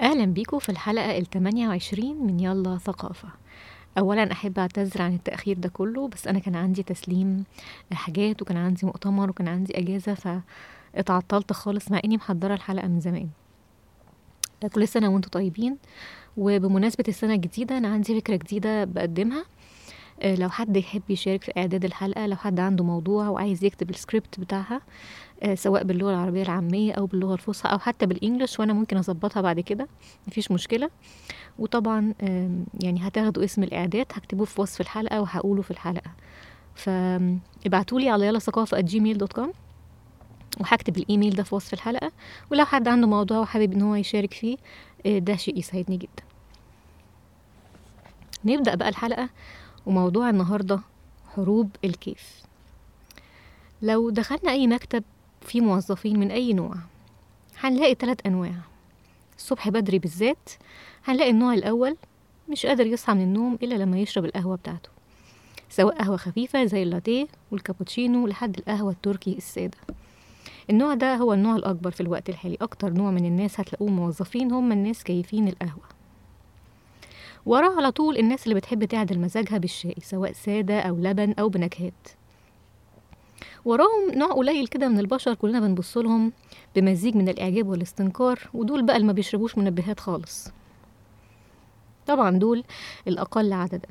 أهلا بيكم في الحلقة ال 28 من يلا ثقافة. أولا أحب أعتذر عن التأخير ده كله بس أنا كان عندي تسليم حاجات وكان عندي مؤتمر وكان عندي أجازة فاتعطلت خالص مع إني محضرة الحلقة من زمان. كل سنة وأنتم طيبين. وبمناسبة السنة الجديدة أنا عندي فكرة جديدة بقدمها. لو حد يحب يشارك في إعداد الحلقة لو حد عنده موضوع وعايز يكتب السكريبت بتاعها آه، سواء باللغة العربية العامية أو باللغة الفصحى أو حتى بال English وأنا ممكن أظبطها بعد كده مفيش مشكلة. وطبعا يعني هتاخدوا اسم الإعداد هكتبوه في وصف الحلقة وهقوله في الحلقة. فابعتولي على يلا ثقافة Gmail dot com وهكتب الإيميل ده في وصف الحلقة. ولو حد عنده موضوع وحابب إن هو يشارك فيه آه، ده شيء يسعدني جدا. نبدأ بقى الحلقة. وموضوع النهاردة حروب الكيف. لو دخلنا أي مكتب فيه موظفين من أي نوع هنلاقي ثلاث أنواع. الصبح بدري بالذات هنلاقي النوع الأول مش قادر يصحى من النوم إلا لما يشرب القهوة بتاعته. سواء قهوة خفيفة زي اللاتيه والكابوتشينو لحد القهوة التركي السادة. النوع ده هو النوع الأكبر في الوقت الحالي. أكتر نوع من الناس هتلاقوه موظفين هم الناس كيفين القهوة. وراه على طول الناس اللي بتحب تعدل مزاجها بالشاي سواء سادة أو لبن أو بنكهات. وراهم نوع قليل كده من البشر كلنا بنبص لهم بمزيج من الإعجاب والاستنكار ودول بقى اللي ما بيشربوش منبهات خالص. طبعا دول الأقل عددا.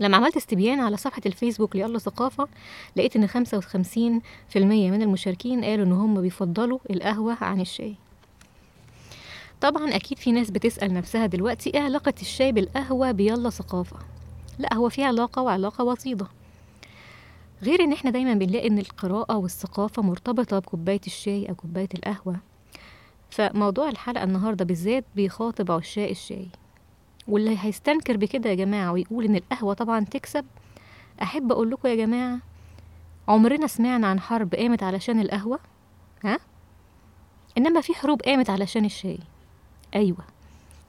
لما عملت استبيان على صفحة الفيسبوك ليلا ثقافة لقيت إن خمسة وخمسين في المية من المشاركين قالوا إن هم بيفضلوا القهوة عن الشاي. طبعا أكيد في ناس بتسأل نفسها دلوقتي إيه علاقة الشاي بالقهوة بيلا ثقافة؟ لا هو في علاقة وعلاقة وطيدة غير إن إحنا دايما بنلاقي إن القراءة والثقافة مرتبطة بكوباية الشاي أو كوباية القهوة. فموضوع الحلقة النهاردة بالذات بيخاطب عشاق الشاي. واللي هيستنكر بكده يا جماعة ويقول إن القهوة طبعا تكسب أحب أقول لكم يا جماعة عمرنا سمعنا عن حرب قامت علشان القهوة؟ ها؟ إنما في حروب قامت علشان الشاي. أيوة.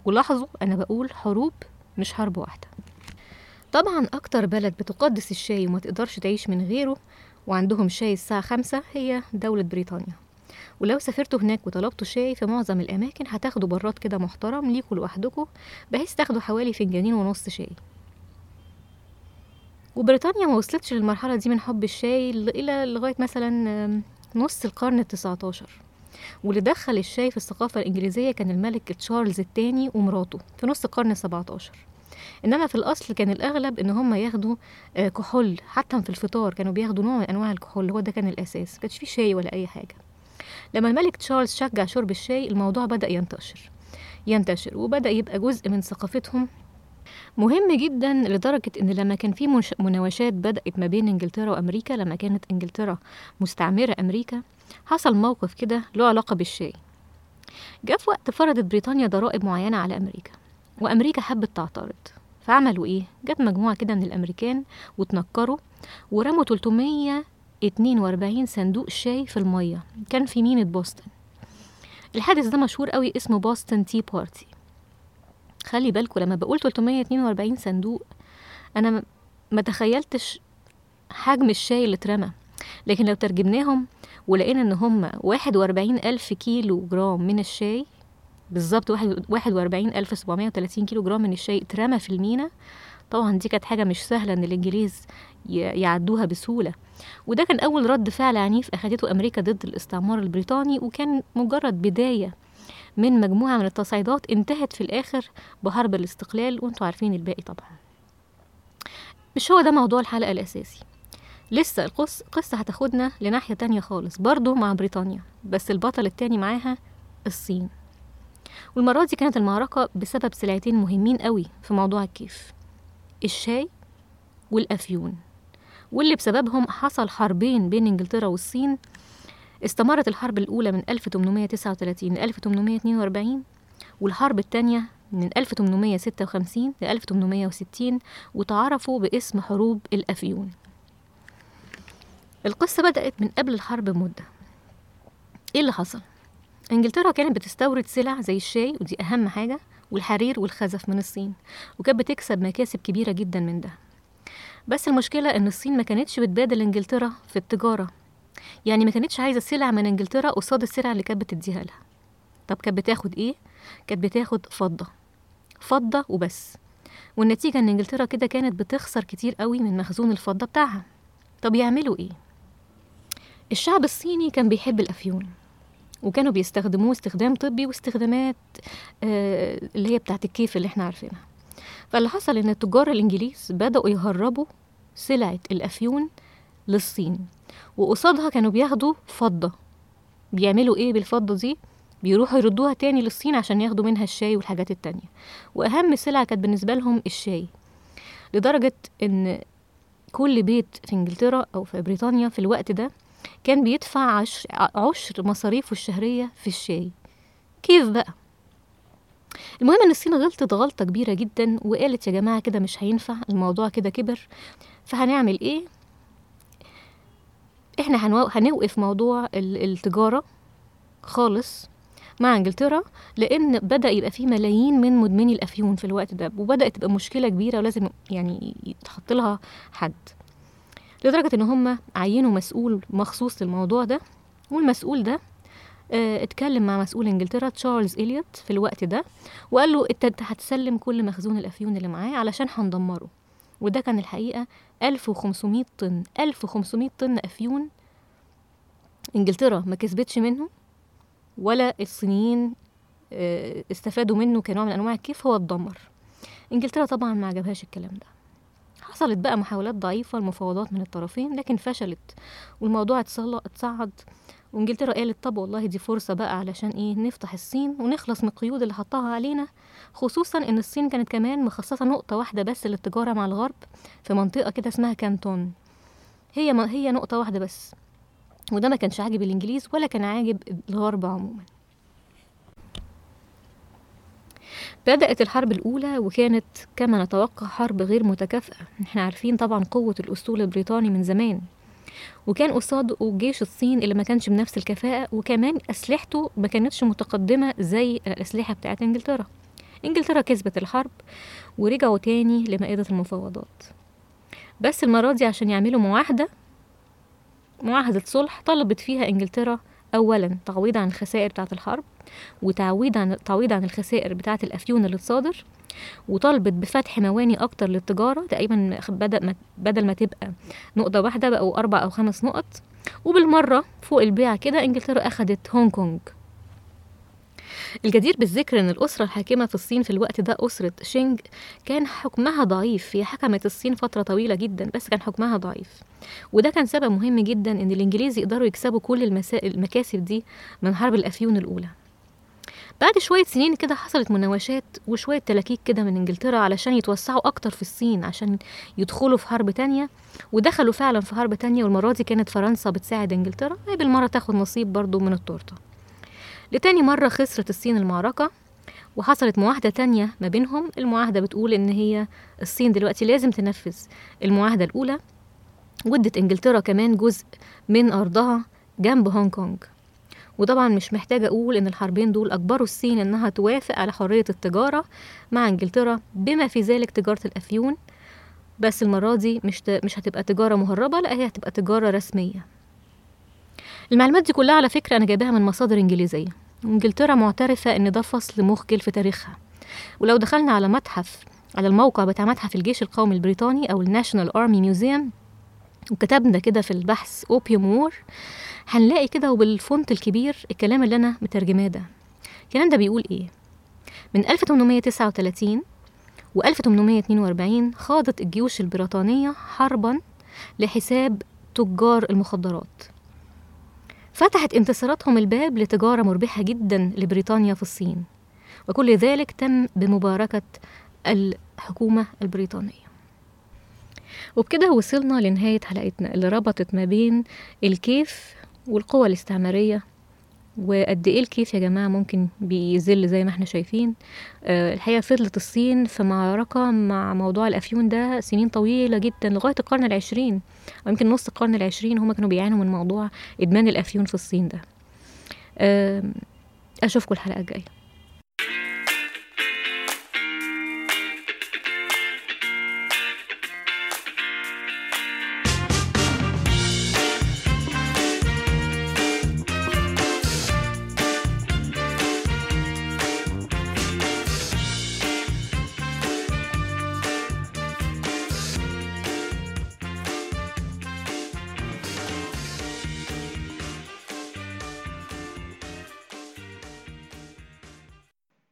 ولاحظوا أنا بقول حروب مش حرب واحدة. طبعا أكتر بلد بتقدس الشاي وما تقدرش تعيش من غيره وعندهم شاي الساعة خمسة هي دولة بريطانيا. ولو سافرتوا هناك وطلبتوا شاي في معظم الأماكن هتاخدوا براد كده محترم ليكوا لوحدكوا بحيث تاخدوا حوالي فنجانين ونص شاي. وبريطانيا ما وصلتش للمرحلة دي من حب الشاي إلى لغاية مثلا نص القرن التسعتاشر. واللي دخل الشاي في الثقافة الإنجليزية كان الملك تشارلز الثاني ومراته في نص القرن السبعتاشر. إنما في الأصل كان الأغلب إن هم ياخدوا آه، كحول حتى في الفطار كانوا بياخدوا نوع من أنواع الكحول هو ده كان الأساس مكانش فيه شاي ولا أي حاجة. لما الملك تشارلز شجع شرب الشاي الموضوع بدأ ينتشر ينتشر وبدأ يبقى جزء من ثقافتهم. مهم جدا لدرجة إن لما كان في مناوشات بدأت ما بين إنجلترا وأمريكا لما كانت إنجلترا مستعمرة أمريكا حصل موقف كده له علاقة بالشاي جاء في وقت فرضت بريطانيا ضرائب معينة على أمريكا وأمريكا حبت تعترض. فعملوا إيه؟ جت مجموعة كده من الأمريكان وتنكروا ورموا 342 صندوق شاي في المية. كان في مينة بوسطن. الحادث ده مشهور قوي اسمه Boston Tea Party. خلي بالكوا لما بقول 342 صندوق أنا ما تخيلتش حجم الشاي اللي اترمى. لكن لو ترجمناهم ولقينا إن هم 41 ألف كيلو جرام من الشاي. بالظبط 41 ألف 730 كيلو جرام من الشاي اترمى في المينا. طبعا دي كانت حاجة مش سهلة إن الإنجليز يعدوها بسهولة. وده كان أول رد فعل عنيف أخدته أمريكا ضد الاستعمار البريطاني وكان مجرد بداية من مجموعة من التصعيدات انتهت في الآخر بحرب الاستقلال. وأنتوا عارفين الباقي طبعا. مش هو ده موضوع الحلقة الأساسي. لسه القص قصة هتاخدنا لناحية تانية خالص برضو مع بريطانيا بس البطل التاني معاها الصين. والمرة دي كانت المعركة بسبب سلعتين مهمين قوي في موضوع الكيف الشاي والأفيون. واللي بسببهم حصل حربين بين إنجلترا والصين. استمرت الحرب الأولى من 1839 ل 1842 والحرب الثانية من 1856 ل 1860 وتعرفوا باسم حروب الأفيون. القصة بدأت من قبل الحرب بمدة إيه اللي حصل؟ إنجلترا كانت بتستورد سلع زي الشاي ودي أهم حاجة والحرير والخزف من الصين وكانت بتكسب مكاسب كبيرة جدا من ده. بس المشكلة إن الصين ما كانتش بتبادل إنجلترا في التجارة. يعني ما كانتش عايزة سلع من إنجلترا قصاد السلع اللي كانت بتديها لها. طب كانت بتاخد إيه؟ كانت بتاخد فضة. فضة وبس. والنتيجة إن إنجلترا كده كانت بتخسر كتير قوي من مخزون الفضة بتاعها. طب يعملوا إيه؟ الشعب الصيني كان بيحب الأفيون وكانوا بيستخدموه استخدام طبي واستخدامات آه اللي هي بتاعت الكيف اللي إحنا عارفينها. فاللي حصل إن التجار الإنجليز بدأوا يهربوا سلعة الأفيون للصين وقصادها كانوا بياخدوا فضة. بيعملوا إيه بالفضة دي؟ بيروحوا يردوها تاني للصين عشان ياخدوا منها الشاي والحاجات التانية. وأهم سلعة كانت بالنسبة لهم الشاي لدرجة إن كل بيت في إنجلترا أو في بريطانيا في الوقت ده كان بيدفع عشر, عشر مصاريفه الشهرية في الشاي كيف بقى؟ المهم إن الصين غلطت غلطة كبيرة جدا وقالت يا جماعة كده مش هينفع الموضوع كده كبر فهنعمل إيه؟ إحنا هنو... هنوقف موضوع ال- التجارة خالص مع إنجلترا لأن بدأ يبقى في ملايين من مدمني الأفيون في الوقت ده وبدأت تبقى مشكلة كبيرة ولازم يعني يتحط لها حد لدرجة إن هم عينوا مسؤول مخصوص للموضوع ده والمسؤول ده آه، اتكلم مع مسؤول إنجلترا تشارلز إليوت في الوقت ده وقال له أنت هتسلم كل مخزون الأفيون اللي معاه علشان هندمره. وده كان الحقيقة 1500 طن 1500 طن أفيون إنجلترا ما كسبتش منه ولا الصينيين آه، استفادوا منه كنوع من أنواع الكيف هو اتدمر. إنجلترا طبعا ما عجبهاش الكلام ده. حصلت بقى محاولات ضعيفة المفاوضات من الطرفين لكن فشلت والموضوع اتصعد. وانجلترا قالت طب والله دي فرصة بقى علشان إيه؟ نفتح الصين ونخلص من القيود اللي حطها علينا خصوصا إن الصين كانت كمان مخصصة نقطة واحدة بس للتجارة مع الغرب في منطقة كده اسمها كانتون. هي ما هي نقطة واحدة بس. وده ما كانش عاجب الإنجليز ولا كان عاجب الغرب عموما. بدأت الحرب الأولى وكانت كما نتوقع حرب غير متكافئة. إحنا عارفين طبعا قوة الأسطول البريطاني من زمان. وكان قصاده جيش الصين اللي ما كانش بنفس الكفاءة وكمان أسلحته ما كانتش متقدمة زي الأسلحة بتاعت إنجلترا. إنجلترا كسبت الحرب ورجعوا تاني لمائدة المفاوضات. بس المرة دي عشان يعملوا معاهدة معاهدة صلح طلبت فيها إنجلترا أولا تعويض عن الخسائر بتاعة الحرب وتعويض عن تعويض عن الخسائر بتاعة الأفيون اللي اتصادر وطالبت بفتح مواني أكتر للتجارة تقريبا بدل ما بدل ما تبقى نقطة واحدة بقوا أربع أو خمس نقط. وبالمرة فوق البيع كده إنجلترا أخدت هونج كونج الجدير بالذكر إن الأسرة الحاكمة في الصين في الوقت ده أسرة شينج كان حكمها ضعيف هي حكمت الصين فترة طويلة جدا بس كان حكمها ضعيف. وده كان سبب مهم جدا إن الإنجليز يقدروا يكسبوا كل. المكاسب دي من حرب الأفيون الأولى. بعد شوية سنين كده حصلت مناوشات وشوية تلاكيك كده من إنجلترا علشان يتوسعوا أكتر في الصين عشان يدخلوا في حرب تانية ودخلوا فعلا في حرب تانية والمرة دي كانت فرنسا بتساعد إنجلترا. وهي بالمرة تاخد نصيب برضو من التورتة. لتاني مرة خسرت الصين المعركة وحصلت معاهدة تانية ما بينهم. المعاهدة بتقول إن هي الصين دلوقتي لازم تنفذ المعاهدة الأولى. ودت إنجلترا كمان جزء من أرضها جنب هونج كونج وطبعا مش محتاجة أقول إن الحربين دول أجبروا الصين إنها توافق على حرية التجارة مع إنجلترا بما في ذلك تجارة الأفيون. بس المرة دي مش. مش هتبقى تجارة مهربة لا هي هتبقى تجارة رسمية. المعلومات دي كلها على فكرة أنا جايباها من مصادر إنجليزية. إنجلترا معترفة إن ده فصل مخجل في تاريخها. ولو دخلنا على متحف على الموقع بتاع متحف الجيش القومي البريطاني أو ال National Army Museum وكتبنا كده في البحث أوبيوم وور هنلاقي كده وبالفونت الكبير الكلام اللي أنا مترجماه ده. الكلام ده بيقول إيه؟ من 1839 و 1842 خاضت الجيوش البريطانية حربا لحساب تجار المخدرات. فتحت انتصاراتهم الباب لتجارة مربحة جدا لبريطانيا في الصين. وكل ذلك تم بمباركة الحكومة البريطانية. وبكده وصلنا لنهاية حلقتنا اللي ربطت ما بين الكيف والقوى الاستعمارية وقد إيه الكيف يا جماعة ممكن بيذل زي ما إحنا شايفين؟ أه الحقيقة فضلت الصين في معركة مع موضوع الأفيون ده سنين طويلة جدا لغاية القرن العشرين أو يمكن نص القرن العشرين هما كانوا بيعانوا من موضوع إدمان الأفيون في الصين ده. أه أشوفكم الحلقة الجاية.